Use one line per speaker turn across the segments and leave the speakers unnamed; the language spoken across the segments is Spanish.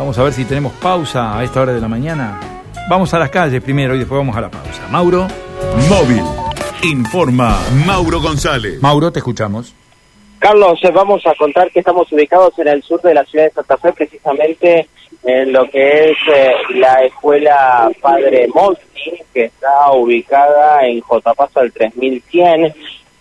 Vamos a ver si tenemos pausa a esta hora de la mañana. Vamos a las calles primero y después vamos a la pausa. Mauro.
Móvil. Informa Mauro González.
Mauro, te escuchamos.
Carlos, eh, vamos a contar que estamos ubicados en el sur de la ciudad de Santa Fe, precisamente en lo que es eh, la escuela Padre Molti, que está ubicada en J. Paso al 3100,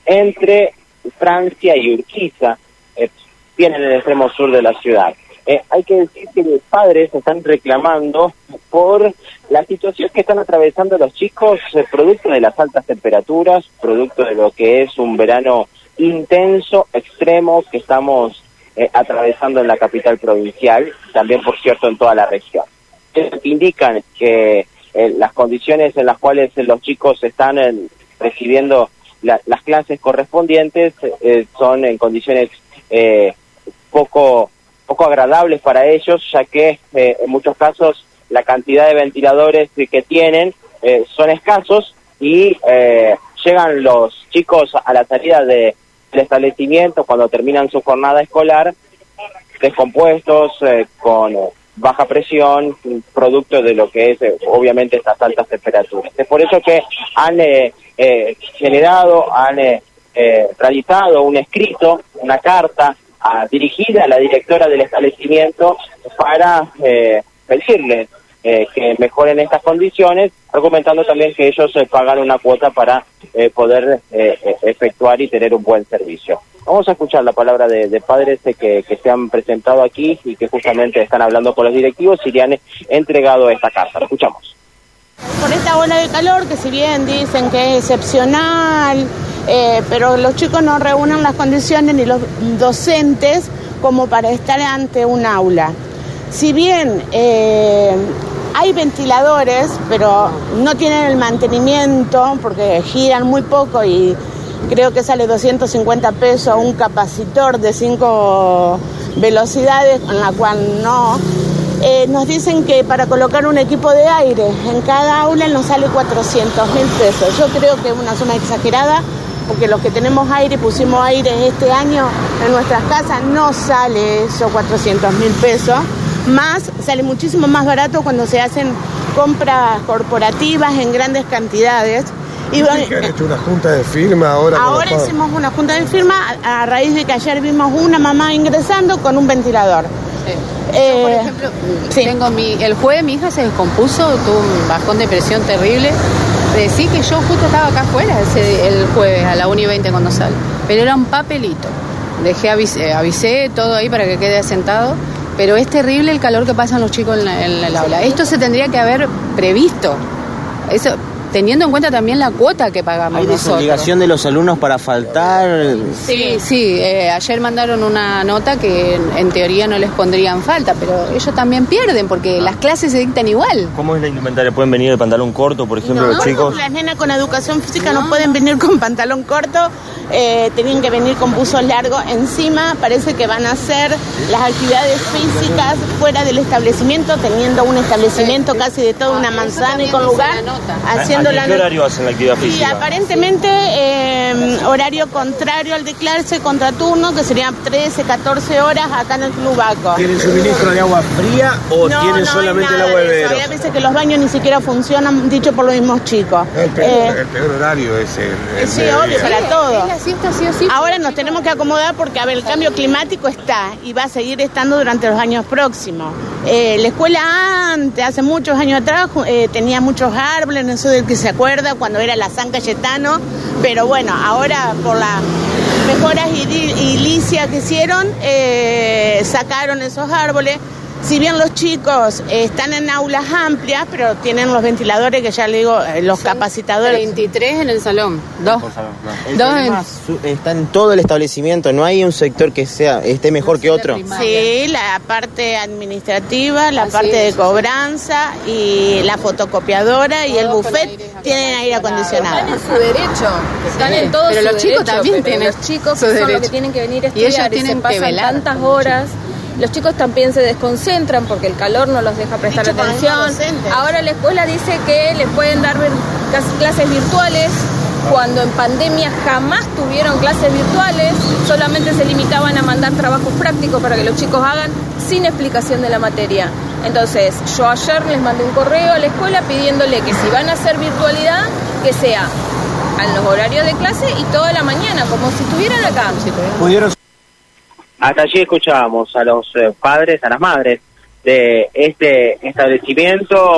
entre Francia y Urquiza, eh, bien en el extremo sur de la ciudad. Eh, hay que decir que los padres están reclamando por la situación que están atravesando los chicos, eh, producto de las altas temperaturas, producto de lo que es un verano intenso, extremo, que estamos eh, atravesando en la capital provincial, también por cierto en toda la región. Indican que las condiciones en las cuales los chicos están recibiendo las clases correspondientes son en condiciones poco poco agradables para ellos, ya que eh, en muchos casos la cantidad de ventiladores que tienen eh, son escasos y eh, llegan los chicos a la salida de, del establecimiento cuando terminan su jornada escolar descompuestos, con baja presión, producto de lo que es obviamente estas altas temperaturas. Es por eso que han generado, han realizado un escrito, una carta dirigida a la directora del establecimiento para eh, pedirle eh, que mejoren estas condiciones, argumentando también que ellos eh, pagan una cuota para eh, poder efectuar y tener un buen servicio. Vamos a escuchar la palabra de, padres que, que, se han presentado aquí y que justamente están hablando con los directivos y le han entregado esta carta. Lo escuchamos.
Por esta ola de calor, que si bien dicen que es excepcional, eh, pero los chicos no reúnen las condiciones ni los docentes como para estar ante un aula. Si bien eh, hay ventiladores, pero no tienen el mantenimiento porque giran muy poco y creo que sale 250 pesos un capacitor de 5 velocidades, con la cual no. Eh, nos dicen que para colocar un equipo de aire en cada aula nos sale 400 mil pesos. Yo creo que es una suma exagerada porque los que tenemos aire, pusimos aire este año en nuestras casas, no sale eso 400 mil pesos. Más, sale muchísimo más barato cuando se hacen compras corporativas en grandes cantidades.
Y han hecho una junta de firma ahora?
Ahora hicimos una junta de firma a, raíz de que ayer vimos una mamá ingresando con un ventilador.
Eh, por ejemplo, tengo mi, el jueves mi hija se descompuso, tuvo un bajón de presión terrible Decí que yo justo estaba acá afuera el jueves a la 1 y 20 cuando sale, pero era un papelito. Dejé, avisé, avisé todo ahí para que quede asentado, pero es terrible el calor que pasan los chicos en, en el aula. Esto se tendría que haber previsto. Eso, teniendo en cuenta también la cuota que pagamos.
¿Hay desobligación de los alumnos para faltar?
Sí, sí. Eh, ayer mandaron una nota que en, teoría no les pondrían falta, pero ellos también pierden porque las clases se dictan igual.
¿Cómo es la indumentaria? ¿Pueden venir de pantalón corto, por ejemplo, los chicos?
Las nenas con educación física no, pueden venir con pantalón corto, eh, tienen que venir con buzos largos. Encima parece que van a hacer las actividades físicas fuera del establecimiento, teniendo un establecimiento casi de toda una manzana y con lugar, haciendo
qué horario hacen la actividad física?
Sí, aparentemente eh, horario contrario al de clase contraturno, que serían 13, 14 horas acá en el Club Aco.
¿Tienen suministro de agua fría o tienen solamente el agua de?
Hay veces que los baños ni siquiera funcionan, dicho por los mismos chicos.
El peor, eh, el peor horario es el,
Sí, obvio, para todo. Ahora nos tenemos que acomodar porque, a ver, el cambio climático está y va a seguir estando durante los años próximos. Eh, la escuela antes, hace muchos años atrás, tenía muchos árboles, eso del que se acuerda cuando era la San Cayetano, pero bueno, ahora por las mejoras edilicias que hicieron, eh, sacaron esos árboles si bien los chicos están en aulas amplias, pero tienen los ventiladores que ya le digo, eh, los capacitadores.
23 en el salón, dos.
está en todo el establecimiento, no hay un sector que sea esté mejor que otro.
Sí, la parte administrativa, la parte de cobranza y la fotocopiadora y el buffet tienen aire acondicionado.
Están en su derecho, están en todo
Pero los chicos también tienen
los chicos son los que tienen que venir a estudiar y, ellos tienen se pasan tantas horas. Los chicos también se desconcentran porque el calor no los deja prestar atención. Ahora la escuela dice que les pueden dar clases virtuales cuando en pandemia jamás tuvieron clases virtuales, solamente se limitaban a mandar trabajos prácticos para que los chicos hagan sin explicación de la materia.
Entonces, yo ayer les mandé un correo a la escuela pidiéndole que si van a hacer virtualidad, que sea en los horarios de clase y toda la mañana, como si estuvieran acá.
¿Pudieron? Hasta allí escuchábamos a los eh, padres, a las madres de este establecimiento.